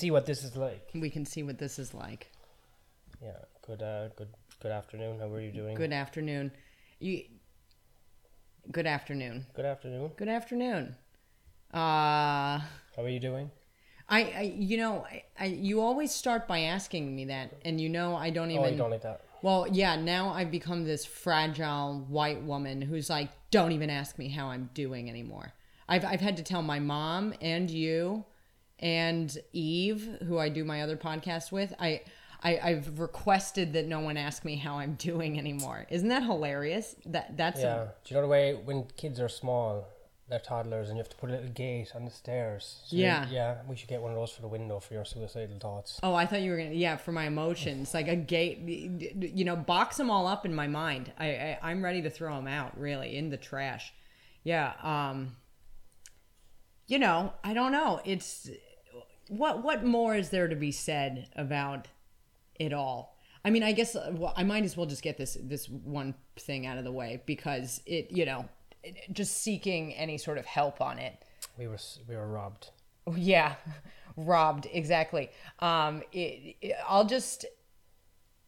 See what this is like. we can see what this is like. Yeah. Good. Uh. Good. Good afternoon. How are you doing? Good afternoon. You. Good afternoon. Good afternoon. Good afternoon. Uh How are you doing? I, I you know, I, I you always start by asking me that and you know I don't even Oh, you don't like that. Well, yeah, now I've become this fragile white woman who's like, don't even ask me how I'm doing anymore. I've, I've had to tell my mom and you and Eve, who I do my other podcast with, I, I, I've requested that no one ask me how I'm doing anymore. Isn't that hilarious? That that's Yeah. Do you know the way when kids are small, they're toddlers, and you have to put a little gate on the stairs? So you- Yeah. yeah. We should get one of those for the window for your suicidal thoughts. Oh, I thought you were gonna. Yeah, for my emotions, like a gate. You know, box them all up in my mind. I, I I'm ready to throw them out, really, in the trash. Yeah. Um. You know, I don't know. It's what what more is there to be said about it all? I mean, I guess uh, well, I might as well just get this this one thing out of the way because it, you know, it, just seeking any sort of help on it. We were we were robbed. Yeah, robbed exactly. Um, it, it- I'll just,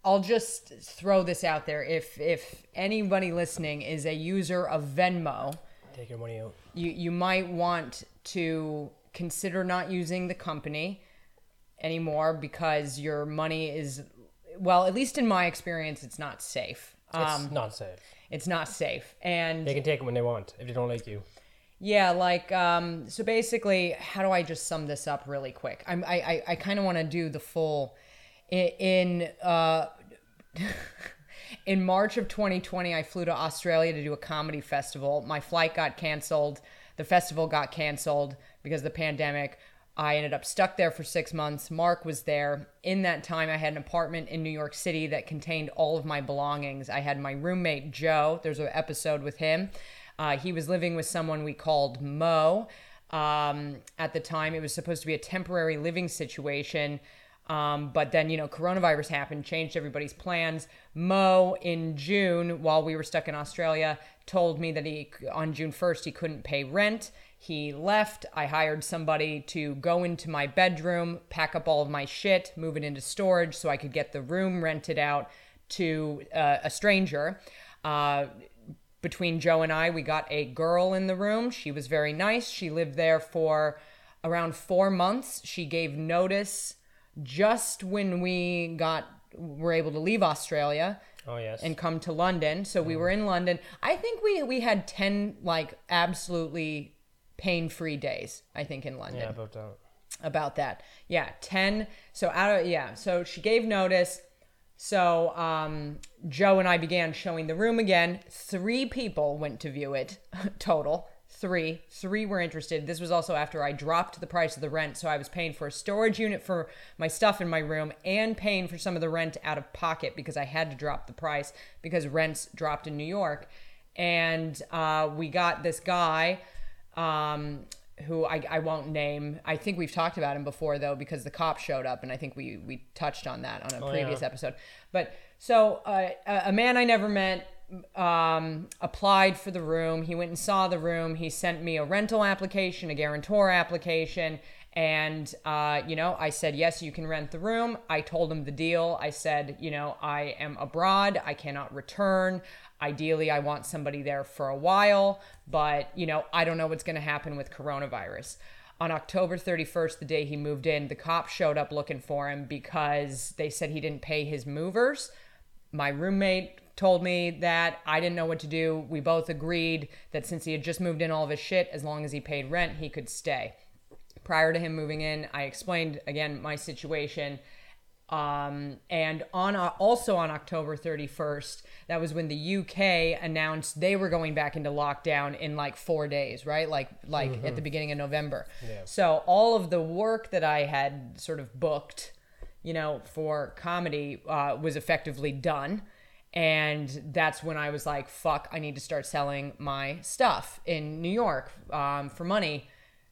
I'll just throw this out there. If if anybody listening is a user of Venmo, Take your money out. you you might want to consider not using the company anymore because your money is, well, at least in my experience, it's not safe. It's Um, not safe. it's not safe, and They can take it when they want if they don't like you. Yeah, like um, so basically, how do I just sum this up really quick? I'm, I I, I kind of want to do the full in uh, in March of 2020. I flew to Australia to do a comedy festival. My flight got canceled. The festival got canceled because of the pandemic. I ended up stuck there for six months. Mark was there. In that time, I had an apartment in New York City that contained all of my belongings. I had my roommate, Joe. There's an episode with him. Uh, he was living with someone we called Mo. Um, at the time, it was supposed to be a temporary living situation. Um, but then, you know, coronavirus happened, changed everybody's plans. Mo, in June, while we were stuck in Australia, told me that he, on June 1st, he couldn't pay rent. He left. I hired somebody to go into my bedroom, pack up all of my shit, move it into storage so I could get the room rented out to uh, a stranger. Uh, between Joe and I, we got a girl in the room. She was very nice. She lived there for around four months. She gave notice just when we got were able to leave Australia Oh yes. and come to London. So we were in London. I think we we had ten like absolutely pain free days. I think in London yeah, about that. about that. Yeah, 10. So out of yeah, so she gave notice. So um Joe and I began showing the room again. 3 people went to view it total. 3. 3 were interested. This was also after I dropped the price of the rent, so I was paying for a storage unit for my stuff in my room and paying for some of the rent out of pocket because I had to drop the price because rents dropped in New York. And uh, we got this guy um, who I, I won't name. I think we've talked about him before though, because the cop showed up, and I think we we touched on that on a previous yeah. episode. But so uh, a a man I never met um, applied for the room. He went and saw the room. He sent me a rental application, a guarantor application. And, uh, you know, I said, yes, you can rent the room. I told him the deal. I said, you know, I am abroad. I cannot return. Ideally, I want somebody there for a while, but, you know, I don't know what's going to happen with coronavirus. On October 31st, the day he moved in, the cops showed up looking for him because they said he didn't pay his movers. My roommate told me that I didn't know what to do. We both agreed that since he had just moved in all of his shit, as long as he paid rent, he could stay. Prior to him moving in, I explained again my situation. Um, and on uh, also on October 31st, that was when the UK announced they were going back into lockdown in like four days, right? Like like at the beginning of November. So all of the work that I had sort of booked, you know, for comedy uh, was effectively done. And that's when I was like, fuck, I need to start selling my stuff in New York um, for money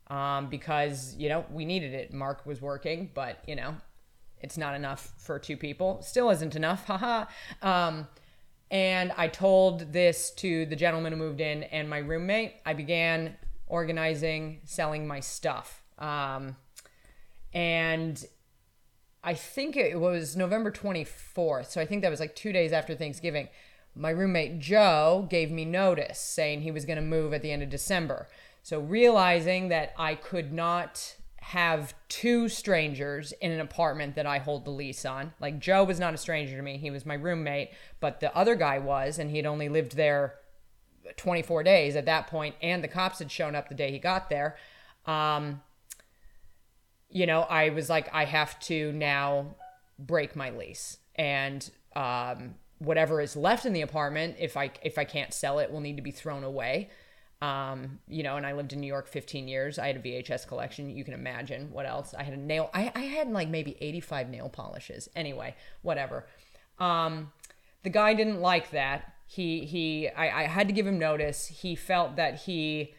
um, because, you know, we needed it. Mark was working, but, you know, it's not enough for two people. Still isn't enough, haha. Um, and I told this to the gentleman who moved in and my roommate. I began organizing, selling my stuff. Um, and I think it was November 24th. So I think that was like two days after Thanksgiving. My roommate Joe gave me notice saying he was going to move at the end of December. So realizing that I could not have two strangers in an apartment that I hold the lease on. Like Joe was not a stranger to me, he was my roommate, but the other guy was, and he had only lived there 24 days at that point, and the cops had shown up the day he got there. Um, you know, I was like, I have to now break my lease, and um, whatever is left in the apartment, if I if I can't sell it, will need to be thrown away. Um, you know, and I lived in New York 15 years. I had a VHS collection. You can imagine what else. I had a nail. I, I had like maybe 85 nail polishes. Anyway, whatever. Um, the guy didn't like that. He he. I, I had to give him notice. He felt that he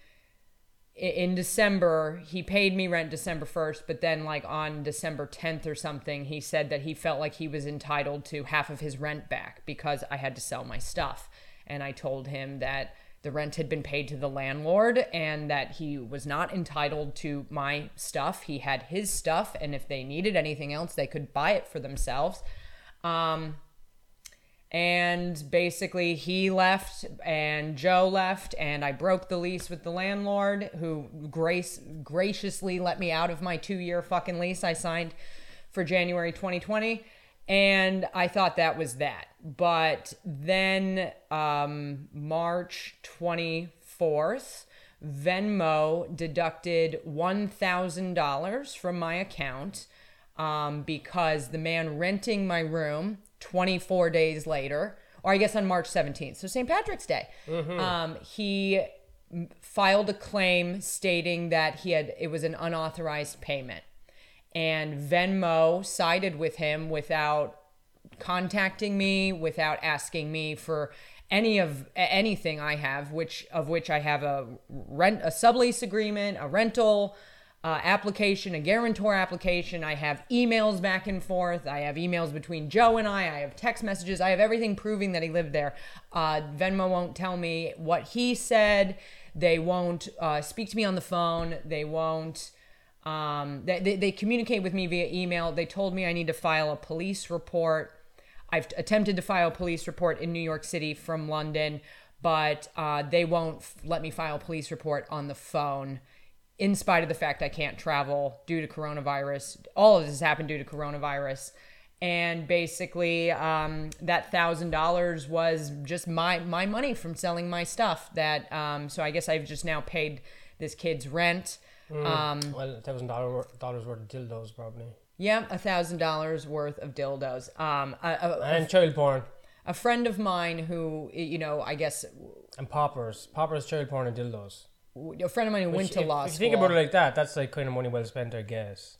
in December, he paid me rent December 1st, but then, like, on December 10th or something, he said that he felt like he was entitled to half of his rent back because I had to sell my stuff. And I told him that the rent had been paid to the landlord and that he was not entitled to my stuff. He had his stuff, and if they needed anything else, they could buy it for themselves. Um, and basically, he left and Joe left, and I broke the lease with the landlord, who grace graciously let me out of my two year fucking lease I signed for January 2020. And I thought that was that. But then um, March 24th, Venmo deducted $1,000 from my account um, because the man renting my room 24 days later, or I guess on March 17th, so St. Patrick's Day, um, he filed a claim stating that he had it was an unauthorized payment, and Venmo sided with him without contacting me, without asking me for any of anything I have, which of which I have a rent, a sublease agreement, a rental uh, application, a guarantor application. I have emails back and forth. I have emails between Joe and I. I have text messages. I have everything proving that he lived there. Uh, Venmo won't tell me what he said. They won't uh, speak to me on the phone. They won't. Um, they, they, they communicate with me via email. They told me I need to file a police report. I've attempted to file a police report in New York City from London, but uh, they won't f- let me file a police report on the phone in spite of the fact I can't travel due to coronavirus. All of this has happened due to coronavirus. And basically, um, that thousand dollars was just my my money from selling my stuff. That um, so I guess I've just now paid this kid's rent. Um, Well, a thousand dollar dollars worth of dildos probably, yeah, a thousand dollars worth of dildos. Um, a, a, and child porn a friend of mine who you know I guess and poppers, poppers, child porn, and dildos. A friend of mine who went to if, law if you school. think about it like that, that's like kind of money well spent, I guess.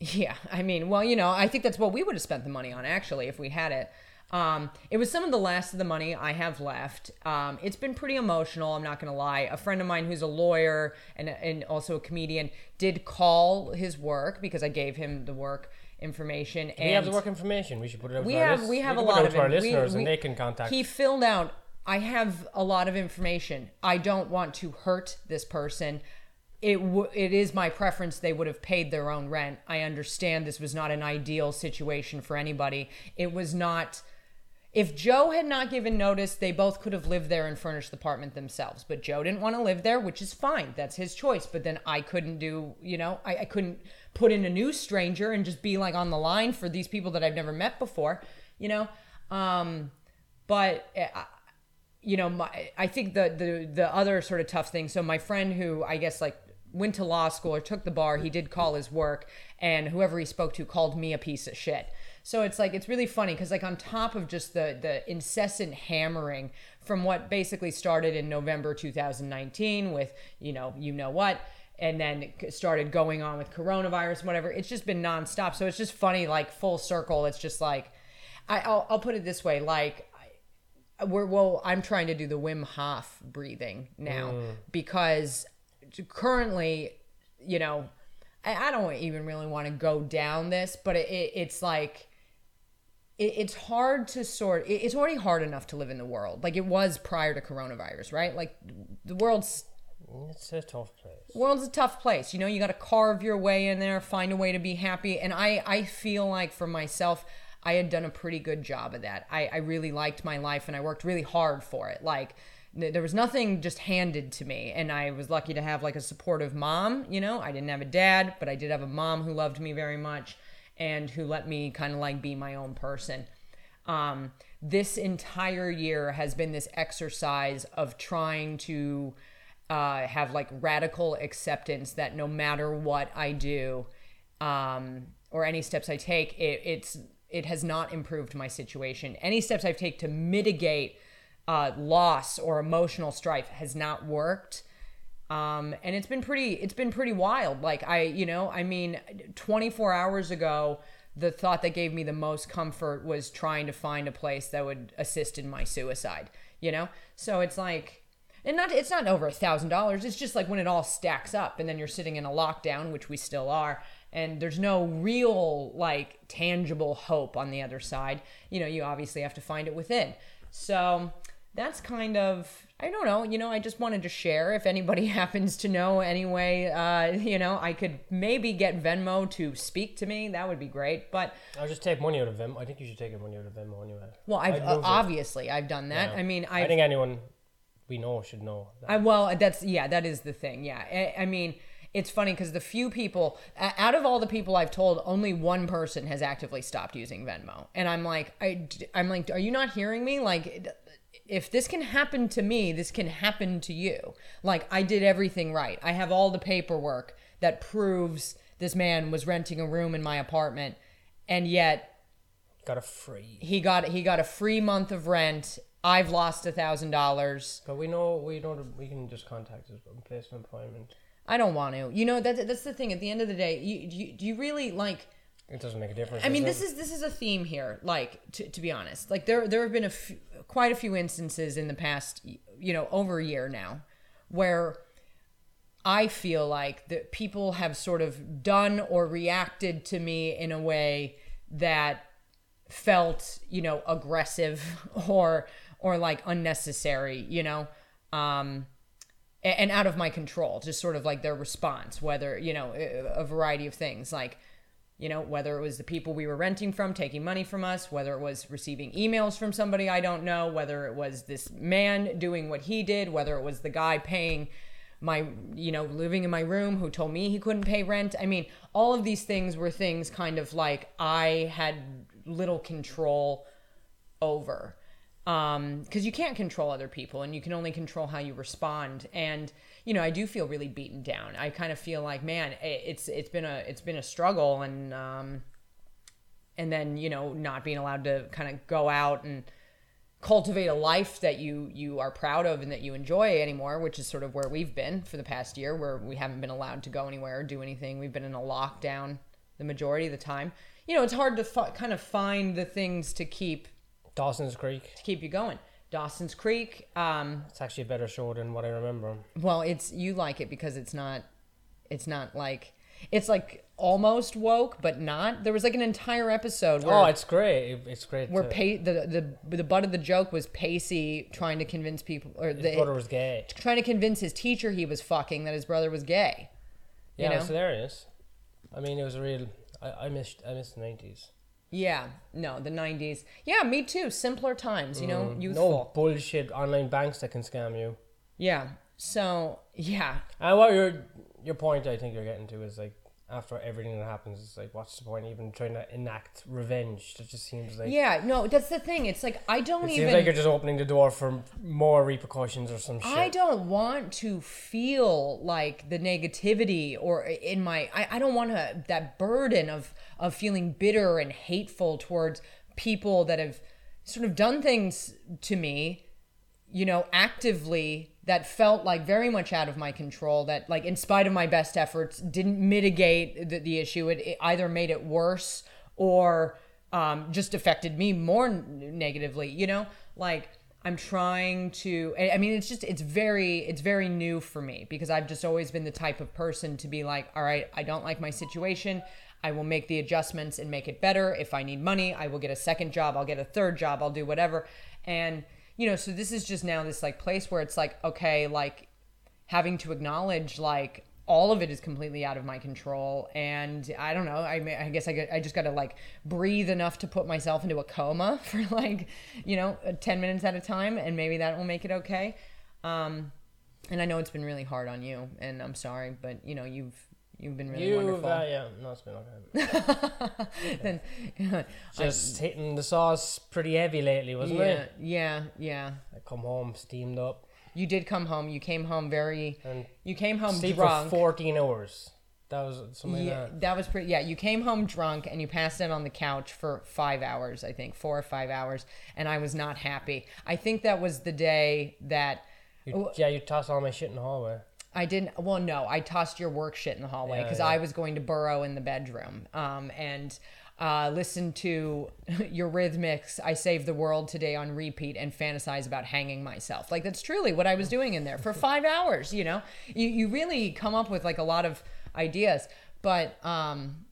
Yeah, I mean, well, you know, I think that's what we would have spent the money on actually if we had it. Um, it was some of the last of the money I have left. Um, it's been pretty emotional. I'm not gonna lie. A friend of mine who's a lawyer and and also a comedian did call his work because I gave him the work information. And we have the work information. We should put it out. we to have we have a put it lot of to our it. We- listeners, we- and they can contact. He filled out. I have a lot of information. I don't want to hurt this person. It w- it is my preference they would have paid their own rent. I understand this was not an ideal situation for anybody. It was not. If Joe had not given notice, they both could have lived there and furnished the apartment themselves. But Joe didn't want to live there, which is fine. That's his choice. But then I couldn't do, you know, I, I couldn't put in a new stranger and just be like on the line for these people that I've never met before, you know. Um, but uh, you know, my I think the the the other sort of tough thing. So my friend who I guess like went to law school or took the bar, he did call his work, and whoever he spoke to called me a piece of shit. So it's like it's really funny because like on top of just the the incessant hammering from what basically started in November 2019 with you know you know what. And then started going on with coronavirus, whatever. It's just been nonstop. So it's just funny, like full circle. It's just like, I, I'll, I'll put it this way: like we're well i'm trying to do the wim hof breathing now mm. because currently you know I, I don't even really want to go down this but it, it, it's like it, it's hard to sort it, it's already hard enough to live in the world like it was prior to coronavirus right like the world's It's a tough place. world's a tough place. You know, you got to carve your way in there, find a way to be happy. And I, I feel like for myself, I had done a pretty good job of that. I, I really liked my life and I worked really hard for it. Like, th- there was nothing just handed to me. And I was lucky to have like a supportive mom. You know, I didn't have a dad, but I did have a mom who loved me very much and who let me kind of like be my own person. Um, this entire year has been this exercise of trying to uh, have like radical acceptance that no matter what I do um, or any steps I take, it, it's it has not improved my situation. Any steps I've taken to mitigate uh, loss or emotional strife has not worked. Um, and it's been pretty it's been pretty wild. Like I, you know, I mean, 24 hours ago, the thought that gave me the most comfort was trying to find a place that would assist in my suicide. You know, so it's like, and not it's not over a thousand dollars. It's just like when it all stacks up, and then you're sitting in a lockdown, which we still are, and there's no real like tangible hope on the other side. You know, you obviously have to find it within. So that's kind of I don't know. You know, I just wanted to share. If anybody happens to know anyway, uh, you know, I could maybe get Venmo to speak to me. That would be great. But I'll just take money out of Venmo. I think you should take money out of Venmo anyway. well, I've uh, obviously I've done that. Yeah. I mean, I I've, think anyone we know should know. That. I well, that's yeah, that is the thing. Yeah, I, I mean, it's funny because the few people out of all the people I've told, only one person has actively stopped using Venmo, and I'm like, I, I'm like, are you not hearing me? Like, if this can happen to me, this can happen to you. Like, I did everything right. I have all the paperwork that proves this man was renting a room in my apartment, and yet Got a free. he got he got a free month of rent. I've lost a thousand dollars. But we know we know we can just contact his place an appointment. I don't want to. You know that that's the thing. At the end of the day, you do you, do you really like? It doesn't make a difference. I mean, this it? is this is a theme here. Like to, to be honest, like there there have been a few, quite a few instances in the past, you know, over a year now, where I feel like that people have sort of done or reacted to me in a way that felt, you know, aggressive or or like unnecessary, you know. Um and out of my control just sort of like their response whether you know a variety of things like you know whether it was the people we were renting from taking money from us whether it was receiving emails from somebody i don't know whether it was this man doing what he did whether it was the guy paying my you know living in my room who told me he couldn't pay rent. I mean all of these things were things kind of like i had little control over um because you can't control other people and you can only control how you respond. And you know i do feel really beaten down. I kind of feel like man it's it's been a it's been a struggle and um and then you know not being allowed to kind of go out and cultivate a life that you you are proud of and that you enjoy anymore which is sort of where we've been for the past year where we haven't been allowed to go anywhere or do anything. We've been in a lockdown the majority of the time. You know it's hard to fi- kind of find the things to keep Dawson's Creek. to keep you going. Dawson's Creek. Um, It's actually a better show than what I remember. well, it's you like it because it's not, it's not like it's like almost woke, but not. There was like an entire episode where oh, it's great. It- It's great. where pa- the the the butt of the joke was Pacey trying to convince people or his the, brother was gay. trying to convince his teacher he was fucking that his brother was gay. Yeah, know? it's hilarious. I mean, it was a real. I, I missed. I missed the nineties. Yeah, no, the '90s. Yeah, me too. Simpler times, you know, mm, No youthful. bullshit online banks that can scam you. Yeah. So yeah, And what your your point I think you're getting to is like after everything that happens, it's like what's the point even trying to enact revenge? It just seems like yeah. No, that's the thing. It's like I don't it even. seems like you're just opening the door for more repercussions or some shit. I don't want to feel like the negativity or in my I, I don't want to that burden of of feeling bitter and hateful towards people that have sort of done things to me, you know, actively that felt like very much out of my control that like in spite of my best efforts didn't mitigate the, the issue. It, it either made it worse or um, just affected me more negatively you know? Like i'm trying to I mean it's just it's very it's very new for me because i've just always been the type of person to be like all right i don't like my situation. I will make the adjustments and make it better. If i need money i will get a second job. I'll get a third job. I'll do whatever. And you know so this is just now this like place where it's like okay like having to acknowledge like all of it is completely out of my control. And i don't know i, I guess I, I just gotta like breathe enough to put myself into a coma for like you know uh, 10 minutes at a time and maybe that will make it okay. Um, and i know it's been really hard on you and i'm sorry but you know you've you've been really You've, wonderful uh, yeah, no, it's been okay. then Just hitting the sauce pretty heavy lately, wasn't yeah it? yeah yeah yeah. I come home steamed up you did come home you came home very and you came home drunk for 14 hours. That was something Yeah, like that. that was pretty. Yeah, you came home drunk and you passed out on the couch for five hours, I think, four or five hours, and I was not happy. I think that was the day that You, yeah, you tossed all my shit in the hallway. I didn't. Well, no, I tossed your work shit in the hallway Yeah, because yeah. I was going to burrow in the bedroom um, and uh, listen to Eurythmics. I saved the world today on repeat and fantasize about hanging myself. Like that's truly what I was doing in there for five hours. You know, you you really come up with like a lot of ideas, but um,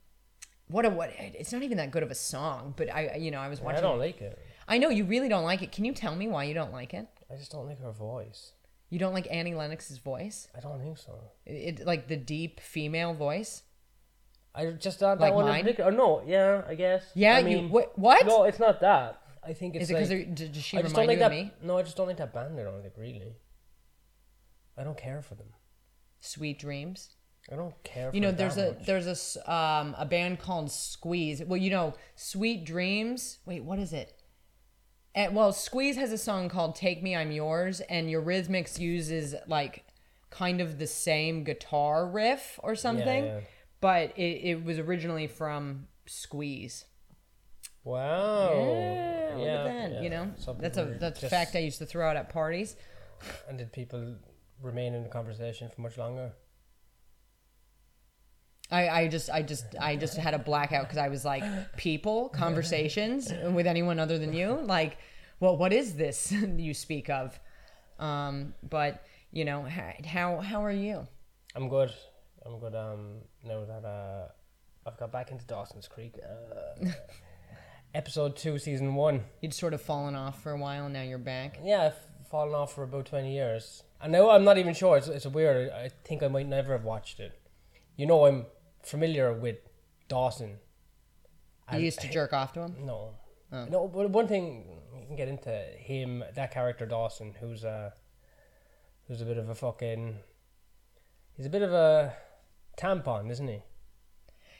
what a what? It's not even that good of a song. But I, you know, I was watching. I don't like it. I know you really don't like it. Can you tell me why you don't like it? I just don't like her voice. You don't like Annie Lennox's voice? I don't think so. It, like the deep female voice? I just thought Like that one mine? in particular. Oh, no, yeah, I guess. Yeah, I you mean, what? what? No, it's not that. I think it's Is it like, because does she I just don't like of that. me? No, I just don't like that band. I don't think really. I don't care for them. Sweet Dreams. I don't care. For. You know, there's a much. there's a um a band called Squeeze. Well, you know, Sweet Dreams. Wait, what is it? Eh, well, Squeeze has a song called "Take Me, I'm Yours," and Eurythmics uses like kind of the same guitar riff or something, yeah. but it, it was originally from Squeeze. Wow. yeah, look at that. yeah. You know, Some that's a that's a fact I used to throw out at parties. And did people remain in the conversation for much longer? I, I just I just I just had a blackout because I was like people conversations with anyone other than you like well what is this you speak of um but you know how how are you I'm good. I'm good. Um, now that uh, I've got back into Dawson's Creek. Uh, episode two, season one. you'd sort of fallen off for a while and now you're back Yeah, I've fallen off for about twenty years. I know I'm not even sure. It's it's weird. I think I might never have watched it. You know, I'm familiar with Dawson. you I- used to jerk off to him No. Oh. No, but one thing you can get into him, that character Dawson, who's a who's a bit of a fucking he's a bit of a tampon, isn't he?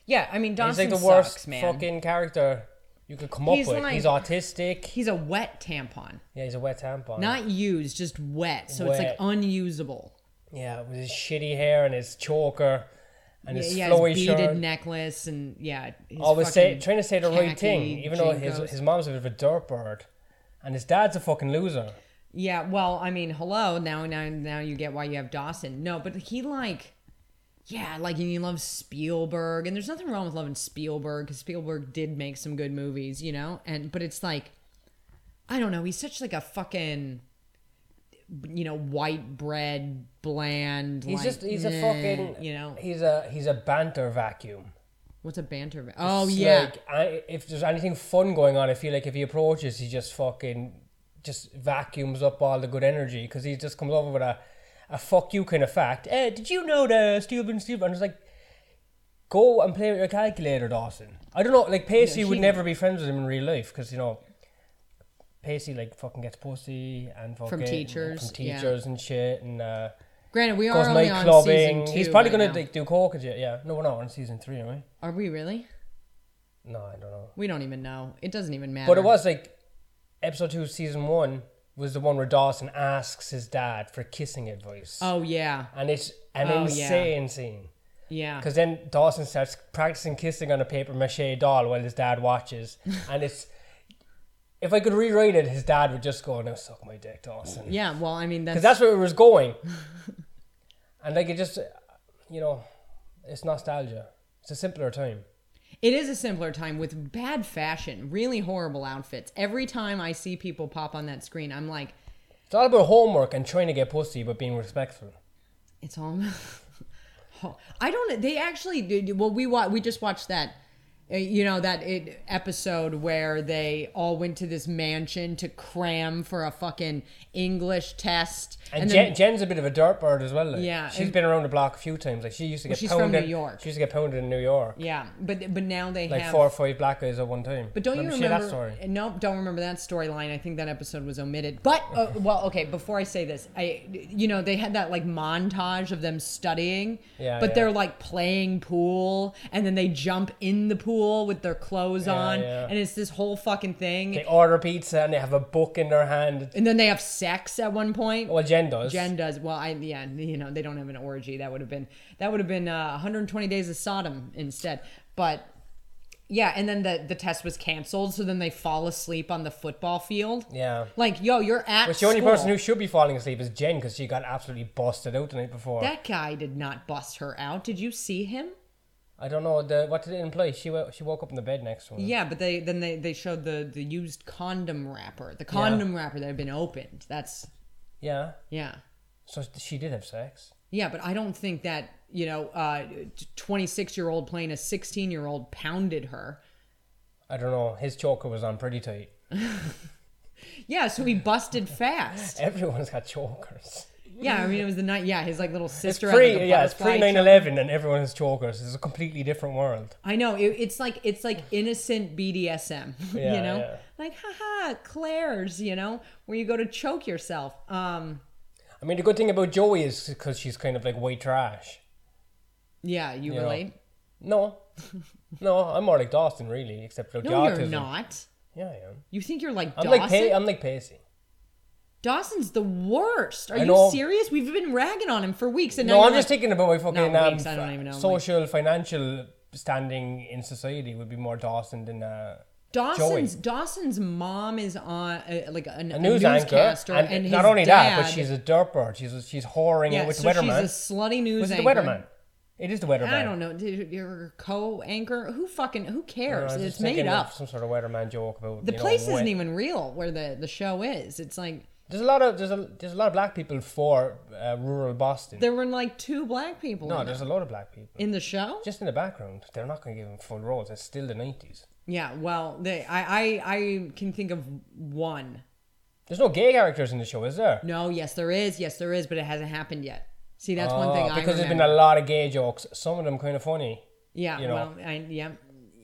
yeah I mean he's Dawson like the worst sucks man fucking character you could come up with. like- he's autistic. he's a wet tampon Yeah, he's a wet tampon. not used just wet so it's like unusable yeah, with his shitty hair and his choker and yeah, his yeah, flowy his beaded shirt. necklace and yeah Always say, trying to say the right thing, even though his his mom's a bit of a dirtbird, and his dad's a fucking loser. Yeah, well, I mean, hello. Now, now, now you get why you have Dawson. No, but he like, yeah, like he loves Spielberg, and there's nothing wrong with loving Spielberg because Spielberg did make some good movies, you know. And but it's like, I don't know. He's such like a fucking, you know, white bread, bland. He's like, just he's a fucking you know. he's a he's a banter vacuum. What's a banter? va- Oh It's yeah, Like, I, if there's anything fun going on, I feel like if he approaches, he just fucking just vacuums up all the good energy because he just comes over with a, a fuck you kind of fact. Eh, did you know the Steven Steven? And it's like, go and play with your calculator, Dawson. I don't know, like Pacey Yeah, would never be friends with him in real life because you know. Pacey like fucking gets pussy and fucking from teachers, from yeah. teachers and shit and uh, granted, we are only on clubbing. season two. He's probably right gonna now. like do coke and shit. Yeah, no, we're not on season three, are we? Are we really? No, I don't know. We don't even know. It doesn't even matter. But it was like episode two, season one was the one where Dawson asks his dad for kissing advice, Oh yeah, and it's an Oh, yeah. insane scene yeah. because then Dawson starts practicing kissing on a paper mache doll while his dad watches, and it's. If I could rewrite it, his dad would just go, "Now suck my dick, Dawson," Yeah, well, I mean, that's, because that's where it was going. and like it just, you know, it's nostalgia. It's a simpler time. it is a simpler time with bad fashion, really horrible outfits. Every time I see people pop on that screen, I'm like, It's all about homework and trying to get pussy, but being respectful. it's all. I don't. They actually. did- Well, we wa- we just watched that You know that it, episode where they all went to this mansion to cram for a fucking English test, And, then- Jen, Jen's a bit of a dirt bird as well. Like. Yeah, she's and- been around the block a few times. Like she used to get she's from. New York. She used to get pounded in New York. yeah, but but now they have Like have four or five black guys at one time. But don't remember you remember? that story? No, don't remember that storyline. I think that episode was omitted. But uh, well, okay. Before I say this, I you know they had that like montage of them studying. Yeah, But yeah. they're like playing pool, and then they jump in the pool with their clothes Yeah, on, yeah. and it's this whole fucking thing. They order pizza and they have a book in their hand. and then they have sex at one point. Well, Jen does. Jen does well. I yeah, you know they don't have an orgy. That would have been that would have been uh, 120 days of Sodom instead. But yeah, and then the the test was canceled. So then they fall asleep on the football field. Yeah. Like yo, you're at. Which the only person who should be falling asleep is Jen because she got absolutely busted out the night before. that guy did not bust her out. Did you see him? I don't know the what did it imply. She she woke up in the bed next to him. Yeah, but they then they they showed the the used condom wrapper, the condom wrapper that had been opened. That's Yeah. yeah. So she did have sex. Yeah, but I don't think that, you know, uh 26 year old playing a 16 year old pounded her. I don't know. His choker was on pretty tight. Yeah, so he busted fast. Everyone's got chokers. Yeah, I mean, it was the night. Yeah, his like little It's sister. had, pre, like, yeah, it's pre 9/11, and everyone has chokers. It's a completely different world. I know. It, it's like it's like innocent BDSM. Yeah, you know, yeah. like haha, Claire's. You know, where you go to choke yourself. Um, I mean, the good thing about Joey is because she's kind of like white trash. yeah, you know, relate. No. no, I'm more like Dawson, really, except for the No, you're not. Yeah, I am. You think you're like I'm Dawson? like, pa- I'm like Pacey. Dawson's the worst. Are I you know. serious? We've been ragging on him for weeks, and now No, you're I'm just like- thinking about my fucking um, weeks, I don't even know, like- social, financial standing in society would be more Dawson than uh, Dawson's Joey. Dawson's mom is on uh, like an, a a, news anchor. newscaster, And, and, not only that, but she's a dirtbird. She's she's whoring yeah, it with so the weatherman. she's a slutty news Was it the anchor. weatherman? It is the weatherman. I don't know. Your co-anchor? Who fucking? Who cares? it's made up. Some sort of weatherman joke about The you know, place wet- isn't even real where the the show is. It's like There's a lot of there's a there's a lot of black people for uh, rural Boston. there were like two black people no, there's it. a lot of black people. in the show. Just in the background, they're not going to give them full roles. It's still the nineties. Yeah, well, they I, I I can think of one. There's no gay characters in the show, is there? No, yes there is. Yes there is, but it hasn't happened yet. See, that's one thing Oh, I because there's been a lot of gay jokes. Some of them kind of funny. yeah, you know. well, I, yeah.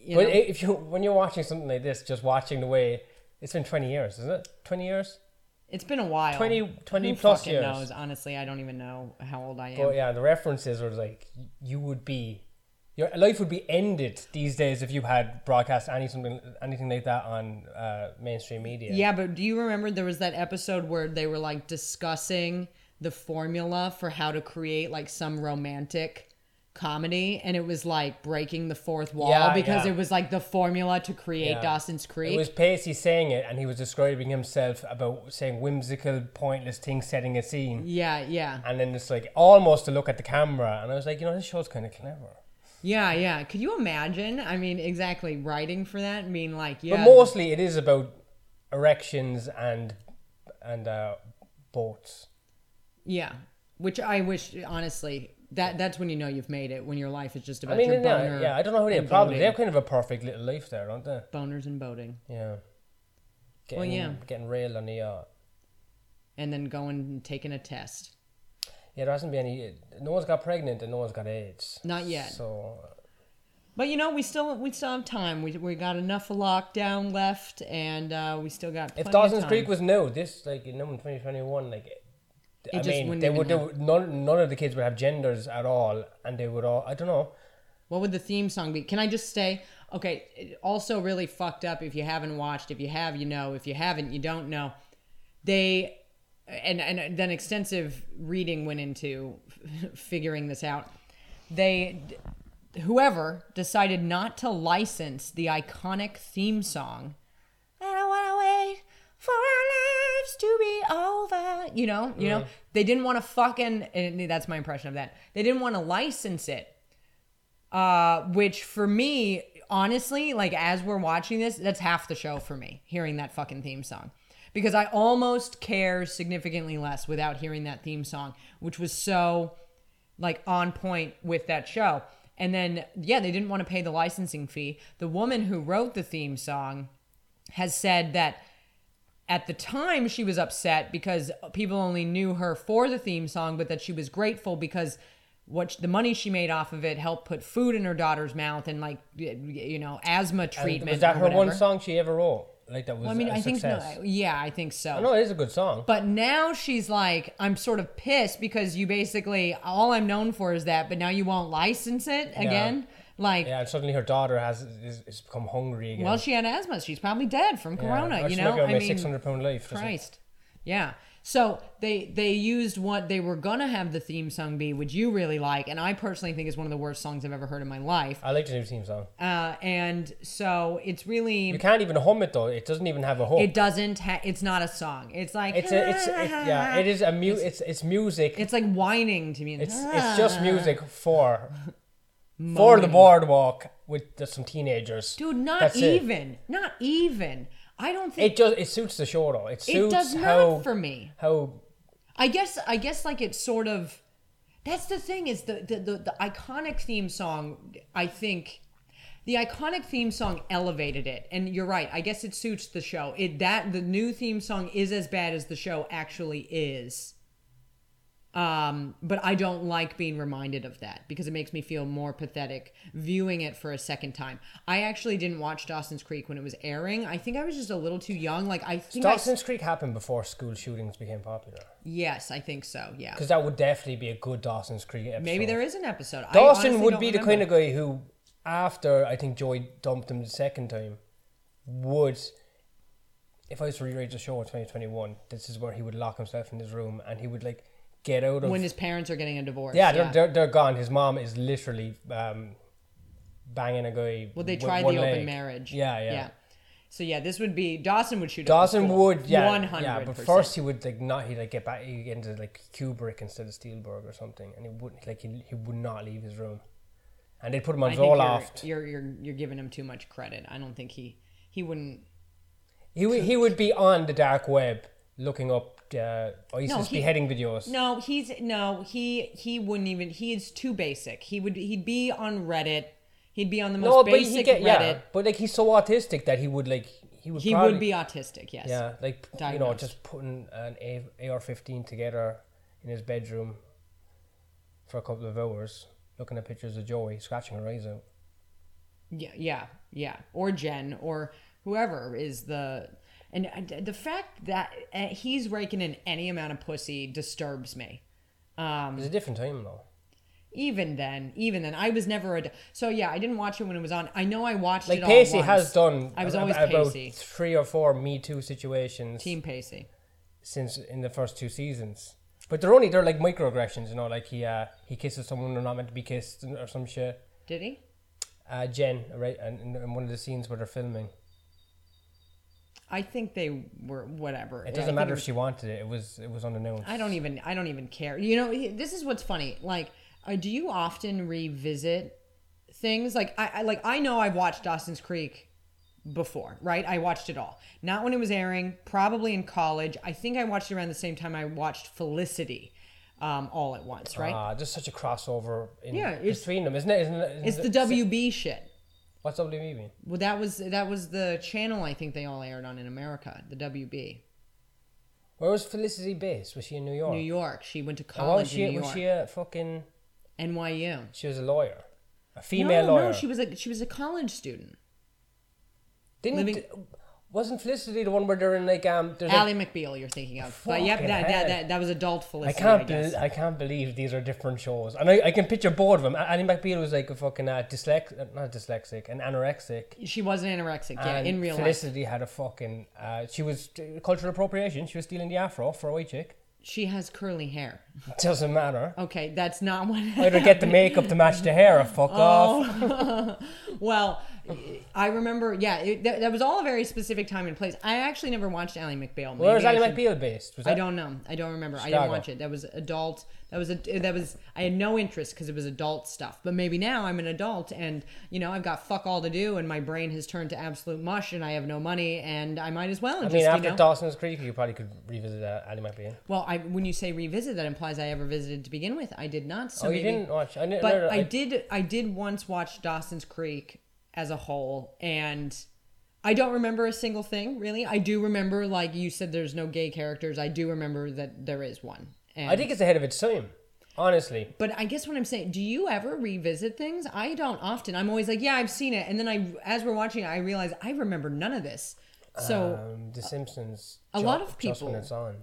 You But know, if you when you're watching something like this, just watching the way it's been 20 years, isn't it? 20 years. It's been a while. 20 20 Who plus fucking years. knows? Honestly, I don't even know how old I am. But yeah, the references were like you would be your life would be ended these days if you had broadcast any something anything like that on uh, mainstream media. Yeah, but do you remember there was that episode where they were like discussing the formula for how to create like some romantic comedy and it was like breaking the fourth wall Yeah, because yeah. it was like the formula to create Yeah. Dawson's Creek. It was Pacey saying it, and he was describing himself about saying whimsical, pointless things, setting a scene. yeah, yeah. And then it's like almost to look at the camera, and I was like, you know, this show's kind of clever. Yeah, yeah. Could you imagine? I mean, exactly writing for that mean like, yeah. But mostly it is about erections and and uh, boats. yeah. Which I wish honestly that that's when you know you've made it when your life is just about I mean, your yeah, boner. yeah, I don't know who they have and problems. They have kind of a perfect little life there, don't they? boners and boating. Yeah. Getting, yeah. Getting railed on the yacht. And then going and taking a test. Yeah, there hasn't been any. No one's got pregnant and no one's got AIDS. Not yet. So But you know, we still we still have time. We, we got enough of lockdown left, and uh, we still got. if plenty of Dawson's time. Creek was new, this like you know in twenty twenty I mean, they would, they would none none of the kids would have genders at all, and they would all. I don't know. what would the theme song be? Can I just say, okay? Also, really fucked up. If you haven't watched, if you have, you know. If you haven't, you don't know. They and and then extensive reading went into figuring this out. They whoever decided not to license the iconic theme song. I don't want to wait for to be over. You know, you know, they didn't want to fucking. And that's my impression of that. They didn't want to license it. Uh, which for me, honestly, like as we're watching this, that's half the show for me. Hearing that fucking theme song. Because I almost care significantly less without hearing that theme song, which was so like on point with that show. and then yeah, they didn't want to pay the licensing fee. The woman who wrote the theme song has said that at the time she was upset because people only knew her for the theme song, but that she was grateful because what the money she made off of it helped put food in her daughter's mouth and like you know asthma And treatment. was that her one song she ever wrote? Like that was Well, I mean, a I think no, yeah, I think so. No, it is a good song. But now she's like, I'm sort of pissed because you basically all I'm known for is that, but now you won't license it again. Like, yeah, and suddenly her daughter has is, is become hungry again. well, she had asthma. She's probably dead from corona. Or you know, I mean, six hundred pound life. Christ, yeah. So they they used what they were gonna have the theme song be, which you really like, and I personally think is one of the worst songs I've ever heard in my life. I like the new theme song. Uh, and so it's really You can't even hum it though. It doesn't even have a hook. it doesn't. Ha- it's not a song. It's like it's a, it's it, yeah. It is a mu. It's it's music. It's like whining to me. It's it's just music for for the boardwalk with just some teenagers. Dude, not That's it. even. Not even. I don't think It just it suits the show though. It suits it does not how for me. how I guess I guess like it's sort of that's the thing is the the, the, the iconic theme song I think the iconic theme song elevated it and you're right I guess it suits the show it that the new theme song is as bad as the show actually is um but I don't like being reminded of that because it makes me feel more pathetic viewing it for a second time I actually didn't watch Dawson's Creek when it was airing I think I was just a little too young like I think I, Dawson's Creek happened before school shootings became popular. yes I think so yeah Because that would definitely be a good Dawson's Creek episode. Maybe there is an episode. I Dawson would be the remember. kind of guy who, after I think Joey dumped him the second time, would, if I was to rewrite the show in 2021, this is where he would lock himself in his room and he would like get out of. when his parents are getting a divorce. yeah, they're, They're, they're gone. His mom is literally um, banging a guy. well, they tried the open marriage. Yeah, yeah. So yeah, this would be Dawson would shoot. Dawson would, yeah, one hundred. yeah. But first, he would like not. He'd like get back. He into like Kubrick instead of Spielberg or something, and he wouldn't like he, he would not leave his room, and they'd put him on think you're, Zoloft. you're you're you're giving him too much credit. I don't think he he wouldn't. He would he would be on the dark web looking up uh, ISIS he- beheading videos. No, he's no he he wouldn't even. He is too basic. He would he'd be on Reddit. He'd be on the most No, basic get Reddit. yeah, but like he's so autistic that he would like he would He probably, would be autistic. Yes. yeah like you know just putting an AR fifteen together in his bedroom for a couple of hours, looking at pictures of Joey scratching her eyes out. Yeah, yeah, yeah. Or Jen, or whoever is the. And the fact that uh, he's raking in any amount of pussy disturbs me. Um, It was a different time though. even then, even then, I was never a. So yeah, I didn't watch it when it was on. I know I watched Like it all Pacey has done. I was always about Pacey. three or four Me Too situations Team Pacey. since in the first two seasons. But they're only they're like microaggressions, you know, like he uh, he kisses someone they're not meant to be kissed or some shit. Did he? Uh, Jen, right, and in, in one of the scenes where they're filming, I think they were whatever. it doesn't matter it if she wanted it; it was it was unannounced. I don't even. I don't even care. You know, this is what's funny. Like, uh, do you often revisit things? Like, I, I like. I know I've watched Dawson's Creek before, right? I watched it all. Not when it was airing. Probably in college. I think I watched it around the same time I watched Felicity, um, all at once, right? Ah, just such a crossover in Yeah, between them, isn't it? Isn't it? it's isn't the it- WB shit. What's WB mean? Well, that was that was the channel I think they all aired on in America. The WB, Where was Felicity based? Was she in New York? New York. She went to oh, And what was college she? in New was she a fucking? NYU. She was a lawyer, a female no, lawyer. no, no, she was a she was a college student. Didn't living- wasn't Felicity the one where they're in like um? There's like, Ally McBeal, you're thinking of. But yep, that, that, that, that was adult I Felicity. I, can't. guess. Be- I can't believe these are different shows, and I, I can picture both of them. Annie McBeal was like a fucking uh, dyslex, uh, not dyslexic, an anorexic. she was an anorexic, yeah, in real life. Felicity had a fucking. Uh, she was uh, cultural appropriation. She was stealing the afro for a white chick. She has curly hair. It doesn't matter. Okay, that's not what. Either get the makeup to match the hair or fuck Oh. off. well, I remember, yeah, it, that, that was all a very specific time and place. I actually never watched Ally McBeal. Where was I Ally McBeal based? Was that I don't know. I don't remember. I didn't watch it. That was adult. That was a, that was. I had no interest because it was adult stuff. But maybe now I'm an adult and you know I've got fuck all to do and my brain has turned to absolute mush and I have no money and I might as well I just mean, you after know. Dawson's Creek, you probably could revisit uh, Ally McBeal. well, I when you say revisit, that implies I ever visited to begin with. I did not. So oh, you maybe, didn't watch? I didn't. But no, no, I did. I did once watch Dawson's Creek as a whole, and I don't remember a single thing really. I do remember, like you said, there's no gay characters. I do remember that there is one. And, I think it's ahead of its time. Honestly, But I guess what I'm saying, do you ever revisit things? I don't often. I'm always like, yeah, I've seen it, and then I, as we're watching it, I realize I remember none of this. So, um, The Simpsons. A lot of people- it's on.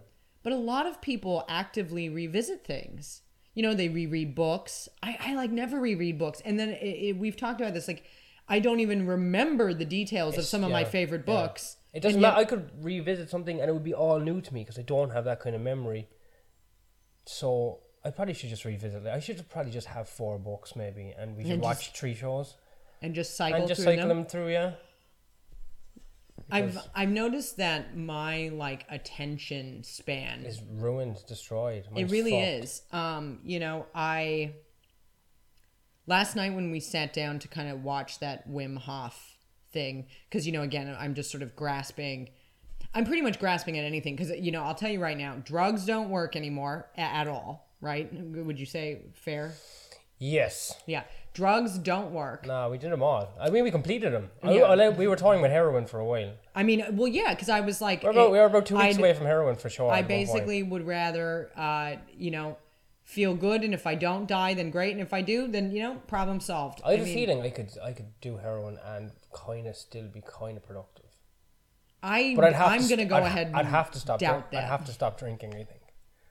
but a lot of people actively revisit things. You know, they reread books. I, I like never reread books, and then it, it, we've talked about this. Like, I don't even remember the details of It's- some of my yeah, favorite yeah. books. It doesn't And yet- matter. I could revisit something and it would be all new to me because I don't have that kind of memory. So I probably should just revisit it. I should probably just have four books maybe, and we should And watch just three shows and just cycle and just through cycle them. them through. Yeah. I've because- I've noticed that my like attention span Is ruined, destroyed. It really fucked. is. Um, you know, I last night when we sat down to kind of watch that Wim Hof thing, because you know, again, I'm just sort of grasping. I'm pretty much grasping at anything because you know I'll tell you right now, drugs don't work anymore a- at all. Right? Would you say fair? Yes. Yeah, drugs don't work. No, we did them all. I mean, we completed them. Yeah. I like- we were toying with heroin for a while. I mean, well, yeah, because I was like, We're about, it- we were about two weeks I'd- away from heroin for sure. I at one point. basically would rather, uh, you know, feel good, and if I don't die, then great, and if I do, then you know, problem solved. I have a mean, feeling I could I could do heroin and kind of still be kind of productive. I But I'd have I'm to, gonna go I'd, ahead. And I'd have to stop. Doubt drink-. I'd have to stop drinking. I think.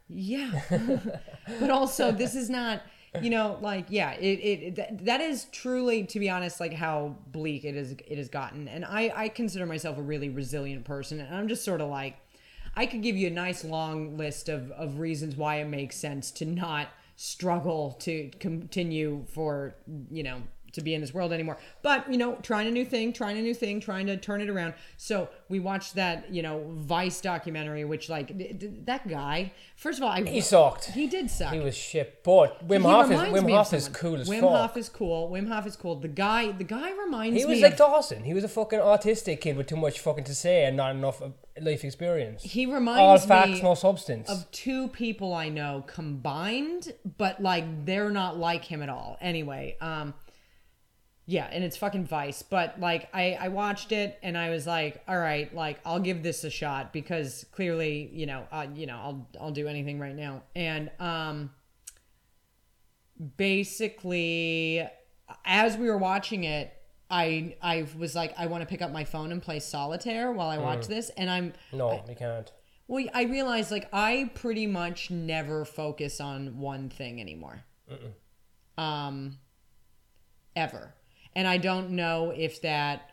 Yeah, but also this is not. You know, like yeah, it, it that, that is truly, to be honest, like how bleak it is. It has gotten, and I I consider myself a really resilient person, and I'm just sort of like, I could give you a nice long list of of reasons why it makes sense to not struggle to continue for you know to be in this world anymore. But you know, trying a new thing, trying a new thing, trying to turn it around. So we watched that you know Vice documentary, which like d- d- that guy. First of all, I He sucked. He did suck. He was shit. But Wim He Hof is Wim Hof is cool as Wim fuck. Hof is cool. Wim Hof is cool. The guy, the guy reminds me. he was me like of. Dawson. He was a fucking autistic kid with too much fucking to say and not enough uh, life experience. he All reminds facts, me no substance. of two people I know combined, but like they're not like him at all. Anyway, um, yeah, and it's fucking Vice. But like I I watched it and I was like, all right, like I'll give this a shot because clearly, you know, uh, you know, I'll I'll do anything right now. And um, basically, as we were watching it. I, I was like I want to pick up my phone and play solitaire while I watch this and I'm no, you can't. well, I realized like I pretty much never focus on one thing anymore. Um, ever. And I don't know if that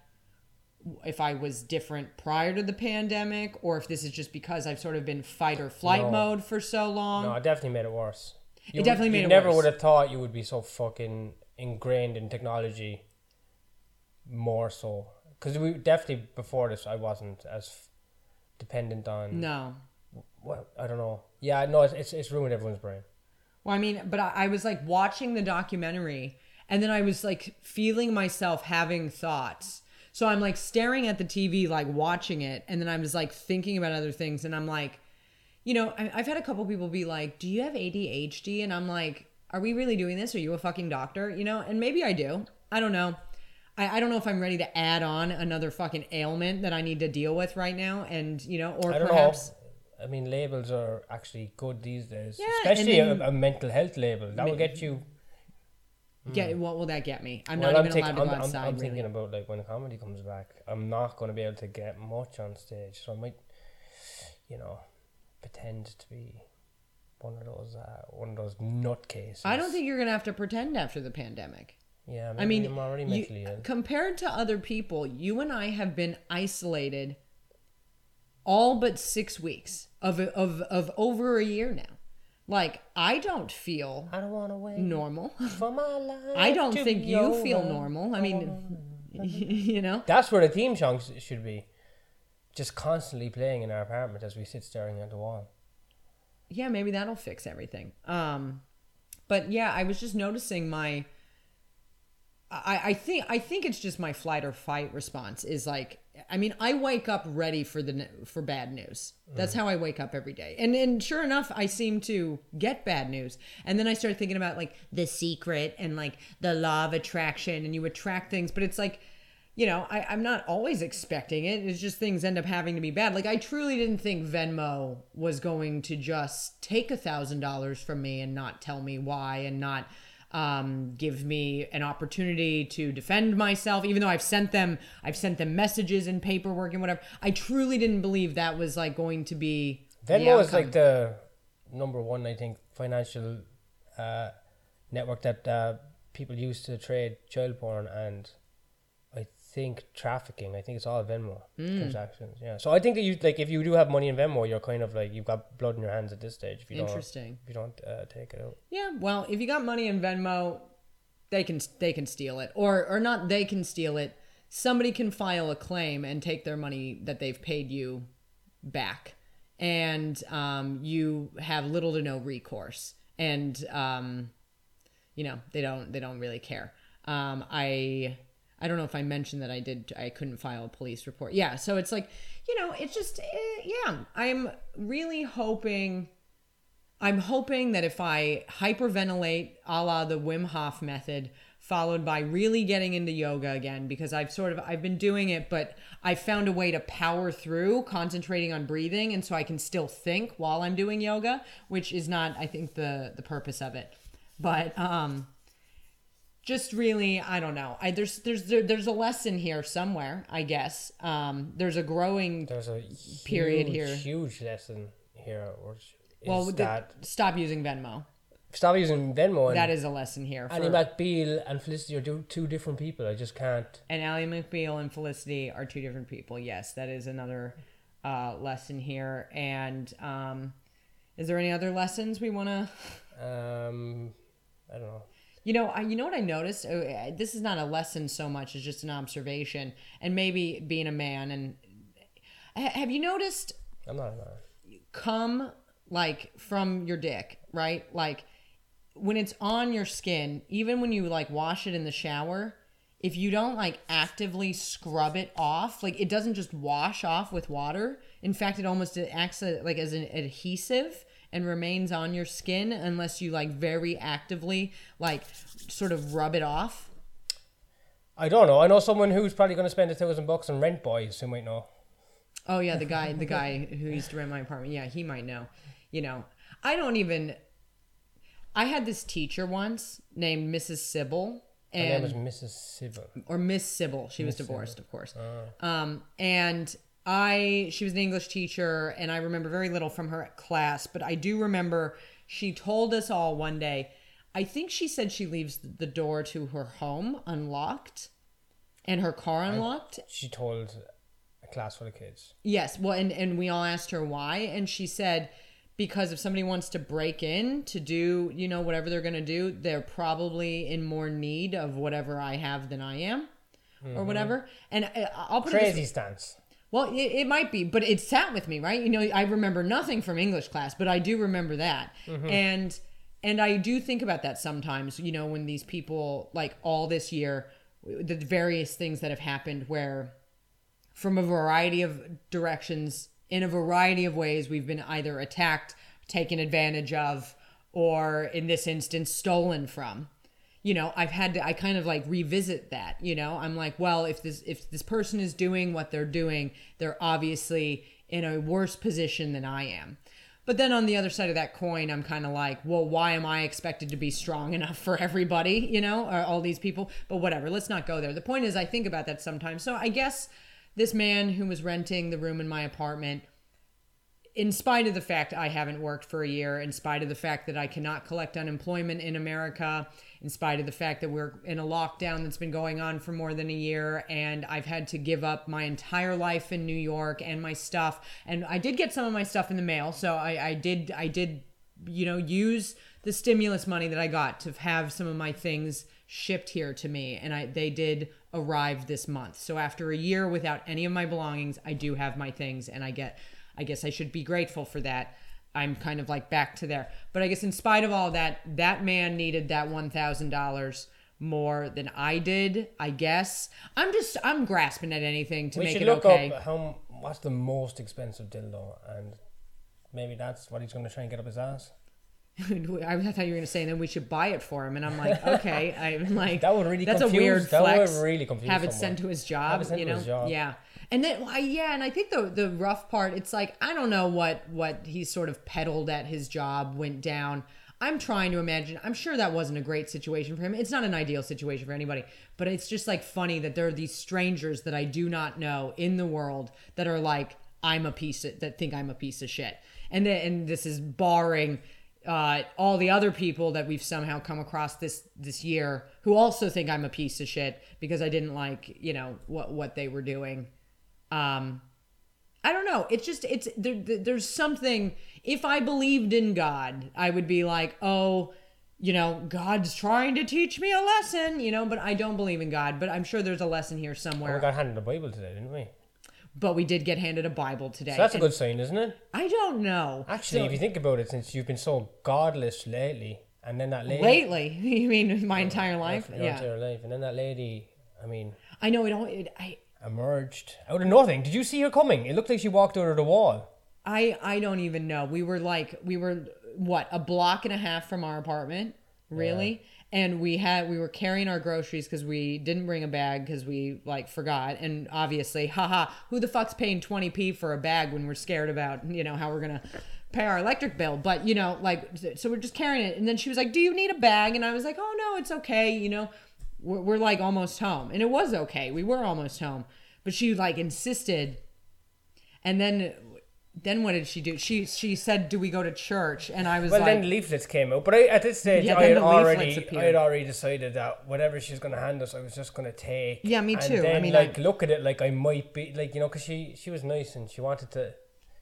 if I was different prior to the pandemic or if this is just because I've sort of been fight or flight No. mode for so long. No, it definitely made it worse. You It definitely would, made you it never worse. would have thought you would be so fucking ingrained in technology more so. Because we definitely, before this, I wasn't as f- dependent on. No. Well, I don't know. Yeah, no, it's, it's, it's ruined everyone's brain. Well, I mean, but I, I was like watching the documentary and then I was like feeling myself having thoughts. So I'm like staring at the TV, like watching it. And then I was like thinking about other things. And I'm like, you know, I, I've had a couple people be like, do you have ADHD? And I'm like, are we really doing this? Are you a fucking doctor? You know, and maybe I do. I don't know. I, I don't know if I'm ready to add on another fucking ailment that I need to deal with right now. And, you know, or I perhaps. know. I mean, labels are actually good these days, Yeah, especially then- a, a mental health label. That will get you. Get what will that get me? I'm Well, not I'm, even think- allowed to I'm, go I'm- outside. I'm really. thinking about like when the comedy comes back, I'm not going to be able to get much on stage, so I might, you know, pretend to be one of those uh, one of those nutcases. I don't think you're gonna have to pretend after the pandemic. Yeah, maybe I mean, I'm already mentally compared to other people, you and I have been isolated all but six weeks of of of over a year now. Like I don't feel I don't want to wait normal. for my life. I don't think you feel normal. I mean, you know? That's where the theme song should be. Just constantly playing in our apartment as we sit staring at the wall. yeah, maybe that'll fix everything. Um, but yeah, I was just noticing my. I, I think I think it's just my flight or fight response is like I mean I wake up ready for the for bad news. That's how I wake up every day. And and sure enough, I seem to get bad news. And then I start thinking about like the secret and like the law of attraction, and you attract things. But it's like you know, I, I'm not always expecting it. It's just things end up having to be bad. Like I truly didn't think Venmo was going to just take a thousand dollars from me and not tell me why and not um, give me an opportunity to defend myself. Even though I've sent them, I've sent them messages and paperwork and whatever. I truly didn't believe that was like going to be Venmo is like the number one, I think, financial uh, network that uh, people use to trade child porn and think trafficking. I think it's all Venmo Hmm. transactions. Yeah. So I think that you like if you do have money in Venmo, you're kind of like you've got blood in your hands at this stage. If you don't, interesting. if you don't uh, take it out. Yeah, well, if you got money in Venmo, they can they can steal it, or or not. They can steal it. Somebody can file a claim and take their money that they've paid you back, and um, you have little to no recourse. And um, you know they don't they don't really care. Um, I I don't know if I mentioned that I did I couldn't file a police report. Yeah, so it's like you know it's just eh, yeah. I'm really hoping. I'm hoping that if I hyperventilate a la the Wim Hof method, followed by really getting into yoga again, because I've sort of I've been doing it, but I found a way to power through, concentrating on breathing, and so I can still think while I'm doing yoga, which is not, I think, the the purpose of it. But um, just really, I don't know. I there's there's there, there's a lesson here somewhere, I guess. Um, there's a growing There's a Period here. Huge lesson here. Which well the- that stop using Venmo. stop using Venmo and That is a lesson here. For, Annie McBeal and Felicity are two different people. I just can't. And Ally McBeal and Felicity are two different people. Yes, that is another uh, lesson here. And um, is there any other lessons we want to? Um, I don't know. You know, I, you know what I noticed. Oh, uh, This is not a lesson so much as just an observation, and maybe being a man. And have you noticed I'm not. not cum like from your dick, right? Like when it's on your skin, even when you like wash it in the shower, if you don't like actively scrub it off, like it doesn't just wash off with water. In fact, it almost acts like as an adhesive and remains on your skin unless you like very actively like sort of rub it off. I don't know. I know someone who's probably going to spend a thousand bucks on rent boys who might know. Oh yeah, the guy, the guy who used to rent my apartment. Yeah, he might know. You know, I don't even. I had this teacher once named Mrs. Sybil, Her name was Mrs. Sybil. or Miss Sybil. She was divorced, of course. Um, and I, she was an English teacher, and I remember very little from her class, but I do remember she told us all one day. I think she said she leaves the door to her home unlocked, and her car unlocked, She told a class full of kids. Yes, well, and and we all asked her why, and she said because if somebody wants to break in to do, you know, whatever they're gonna do, they're probably in more need of whatever I have than I am, or mm-hmm. whatever. And I- I'll put it this Crazy stance. Well, it, it might be, but it sat with me, right? You know, I remember nothing from English class, but I do remember that. Mm-hmm. And and I do think about that sometimes, you know, when these people like all this year the various things that have happened where from a variety of directions in a variety of ways we've been either attacked, taken advantage of, or in this instance stolen from you know i've had to i kind of like revisit that you know? I'm like well if this if this person is doing what they're doing they're obviously in a worse position than i am. But then on the other side of that coin i'm kind of like well why am i expected to be strong enough for everybody you know or all these people? But whatever let's not go there. The point is i think about that sometimes. So i guess this man who was renting the room in my apartment in spite of the fact I haven't worked for a year, in spite of the fact that I cannot collect unemployment in America, in spite of the fact that we're in a lockdown that's been going on for more than a year, and I've had to give up my entire life in New York and my stuff. And I did get some of my stuff in the mail, so I, I did, I did, you know, use the stimulus money that I got to have some of my things shipped here to me and I they did arrive this month. So after a year without any of my belongings, I do have my things and I get I guess I should be grateful for that. I'm kind of like back to there. But I guess in spite of all that, that man needed that $1,000 more than I did, I guess. I'm just I'm grasping at anything to We make should it look okay. up how what's the most expensive dildo, and maybe that's what he's going to try and get up his ass. I thought you were gonna say, and then we should buy it for him. And I'm like, okay. I'm like, That would really that's a confuse- weird that would really confuse Have it someone. sent to his job, Have it sent you to know? his job. Yeah. And then, I, yeah, and I think the the rough part, it's like I don't know what what he sort of peddled at his job went down. I'm trying to imagine. I'm sure that wasn't a great situation for him. It's not an ideal situation for anybody, but it's just like funny that there are these strangers that I do not know in the world that are like, I'm a piece of, that think I'm a piece of shit. And then, and this is barring uh, all the other people that we've somehow come across this this year who also think I'm a piece of shit because I didn't like you know what what they were doing. Um, I don't know. It's just it's there, there- There's something. If I believed in God, I would be like, oh, you know, God's trying to teach me a lesson, you know. But I don't believe in God. But I'm sure there's a lesson here somewhere. We got handed a Bible today, didn't we? But we did get handed a Bible today. So that's a good sign, isn't it? I don't know. Actually, So- if you think about it, since you've been so godless lately, and then that lady, lately, you mean my entire life? your Yeah. entire life, and then that lady, I mean, I know it all. It, I emerged out of nothing. Did you see her coming? It looked like she walked out of the wall. I I don't even know. We were like we were what a block and a half from our apartment, really. And we had we were carrying our groceries because we didn't bring a bag because we like forgot. And obviously, haha, who the fuck's paying twenty p for a bag when we're scared about you know how we're gonna pay our electric bill? But you know, like so we're just carrying it. And then she was like, "Do you need a bag?" And I was like, "Oh no, it's okay." You know, we're, we're like almost home, and it was okay. We were almost home, but she like insisted and then then what did she do? She she said, "Do we go to church?" And I was like Well, like, then leaflets came out, but I, at this stage, Yeah, I had already, I had already decided that whatever she's going to hand us, I was just going to take. Yeah, me too. I Then, mean, like, I- look at it like I might be, like you know, because she she was nice and she wanted to,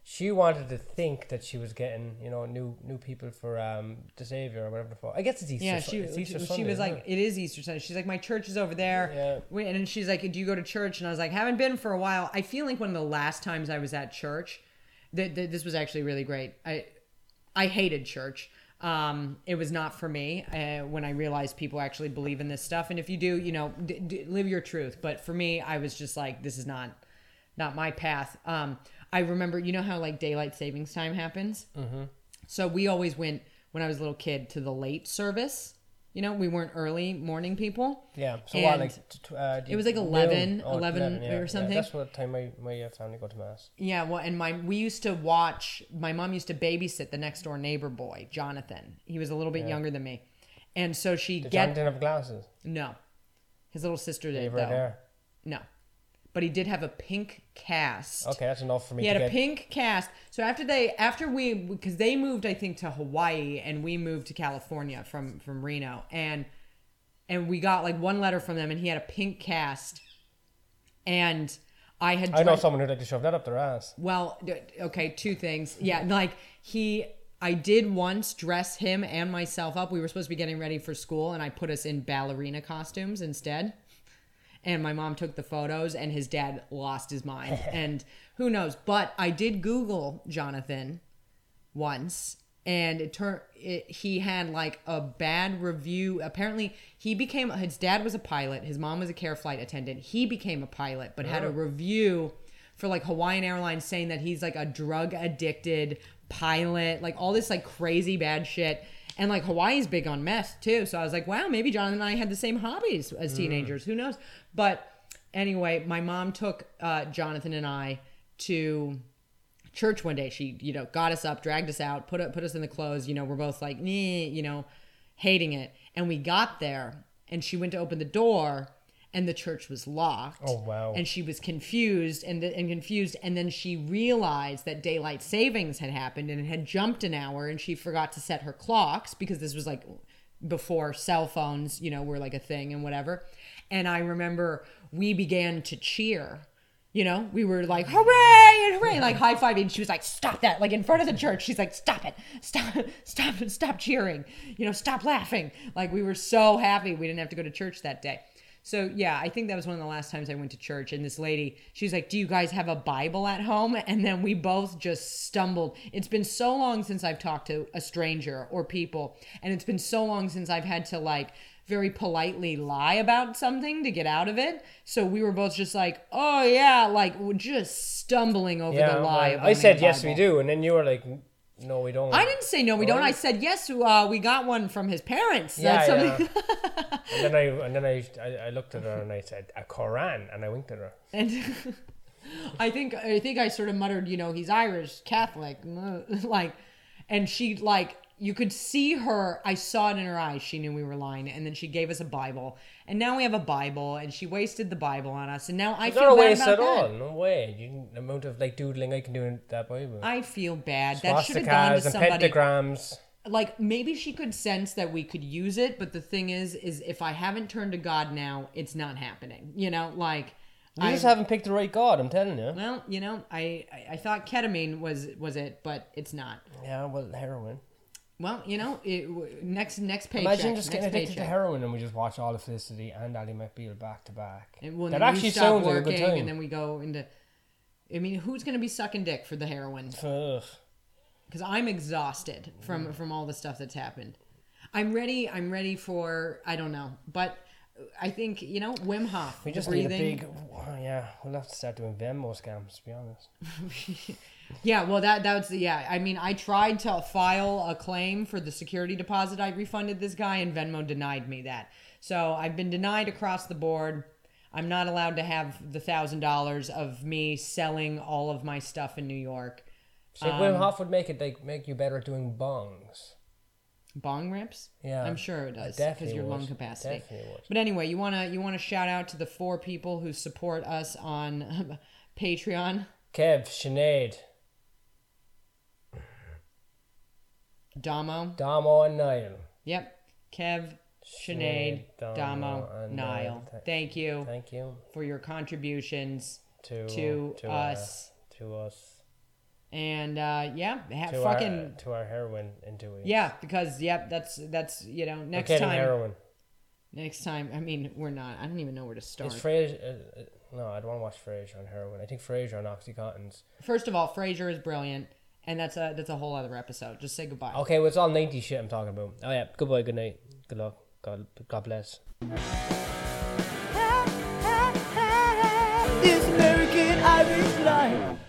she wanted to think that she was getting, you know, new new people for um the Savior or whatever. the For I guess it's Easter. yeah, she she, Easter she Sunday, was like, it? "It is Easter Sunday." She's like, "My church is over there." Yeah. And she's like, "Do you go to church?" And I was like, "Haven't been for a while." I feel like one of the last times I was at church, that that this was actually really great. I I hated church. Um, it was not for me uh, when I realized people actually believe in this stuff. And if you do, you know, d- d- live your truth. But for me, I was just like, this is not, not my path. Um, I remember, you know how like daylight savings time happens. Mm-hmm. So we always went when I was a little kid to the late service. You know, we weren't early morning people. Yeah. So what, like uh, it was like noon? 11, Oh, 11 yeah, or yeah, something. that's what time my my uh, family go to mass. Yeah, well, and my we used to watch. My mom used to babysit the next door neighbor boy, Jonathan. He was a little bit younger than me, and so she Did get Jonathan have glasses? no, his little sister did though. there. No, but he did have a pink cast. Okay, that's enough for me. He had a get, pink cast. So after they, after we, because they moved, I think to Hawaii, and we moved to California from from Reno, and and we got like one letter from them, and he had a pink cast, and I had. I know someone who'd like to shove that up their ass. well, okay, two things. Yeah, like he I did once dress him and myself up. We were supposed to be getting ready for school and I put us in ballerina costumes instead. And my mom took the photos and his dad lost his mind. and who knows, but I did Google Jonathan once and it turned he had like a bad review. Apparently he became his dad was a pilot. His mom was a care flight attendant. He became a pilot but had a oh. review for like hawaiian airlines saying that he's like a drug addicted pilot like all this like crazy bad shit and like hawaii's big on meth too so i was like wow maybe jonathan and i had the same hobbies as teenagers who knows but anyway my mom took uh, jonathan and i to church one day. She, you know, got us up, dragged us out, put put us in the clothes. You know, we're both like, nee, you know, hating it. And we got there, and she went to open the door, and the church was locked. Oh, wow. And she was confused and and confused, and then she realized that daylight savings had happened and it had jumped an hour, and she forgot to set her clocks because this was like before cell phones, you know, were like a thing and whatever. And I remember we began to cheer. You know, we were like, hooray and hooray, like high fiving. She was like, stop that. Like in front of the church, she's like, stop it, stop, stop, stop cheering. You know, stop laughing. Like we were so happy we didn't have to go to church that day. So yeah, I think that was one of the last times I went to church. And this lady, she's like, "Do you guys have a Bible at home?" And then we both just stumbled. It's been so long since I've talked to a stranger or people, and it's been so long since I've had to like very politely lie about something to get out of it. So we were both just like, "Oh yeah," like we're just stumbling over Yeah, oh the lie. well, I said yes, we do, and then you were like, no, we don't. I didn't say no, we don't. I said yes. Uh, we got one from his parents. That's Yeah. And then I and then I, I I looked at her and I said a Koran, and I winked at her. And I think I think I sort of muttered, you know, he's Irish Catholic, like, and she like you could see her. I saw it in her eyes. She knew we were lying, and then she gave us a Bible, and now we have a Bible, and she wasted the Bible on us, and now I feel not a bad waste about at all. that. No way. You, the amount of like doodling I can do in that Bible. I feel bad. That should have gone Swastikas to and somebody. pentagrams. Like maybe she could sense that we could use it, but the thing is, is if I haven't turned to God now, it's not happening. You know, like. You I- just haven't picked the right God. I'm telling you. Well, you know, I, I I thought ketamine was was it, but it's not. Yeah, well, heroin. Well, you know, it, next next paycheck. Imagine just getting addicted to heroin and we just watch all of Felicity and Ally McBeal back to back. And when that actually sounds like a good time. and then we go into. I mean, who's going to be sucking dick for the heroin? Because I'm exhausted from mm. from all the stuff that's happened. I'm ready. I'm ready for I don't know, but I think you know Wim Hof. We just need a big. yeah, we'll have to start doing Venmo scams. To be honest. Yeah, well, that that's the yeah. I mean, I tried to file a claim for the security deposit I refunded this guy, and Venmo denied me that. So I've been denied across the board. I'm not allowed to have the thousand dollars of me selling all of my stuff in New York. So Um, Wim Hof would make it like make you better at doing bongs. Bong rips? Yeah, I'm sure it does because your lung capacity. But anyway, you wanna you wanna shout out to the four people who support us on Patreon. Kev, Sinead, Damo. Damo, and Niall. Yep. Kev, Sinead, Sinead, Damo, Damo, Niall. Th- Thank you Thank you for your contributions to to, to us. uh, to us and uh, yeah, ha- to fucking our to our heroin into it. yeah, because yep, that's that's you know next time. heroin. Next time, I mean, we're not. I don't even know where to start. Frasier? Uh, uh, no, I don't want to watch Frasier on heroin. I think Frasier on OxyContins. First of all, Frasier is brilliant, and that's a that's a whole other episode. Just say goodbye. Okay, well, it's all 90 shit I'm talking about. Oh, yeah. Goodbye, good night. Good luck. God, God bless. This American Irish life.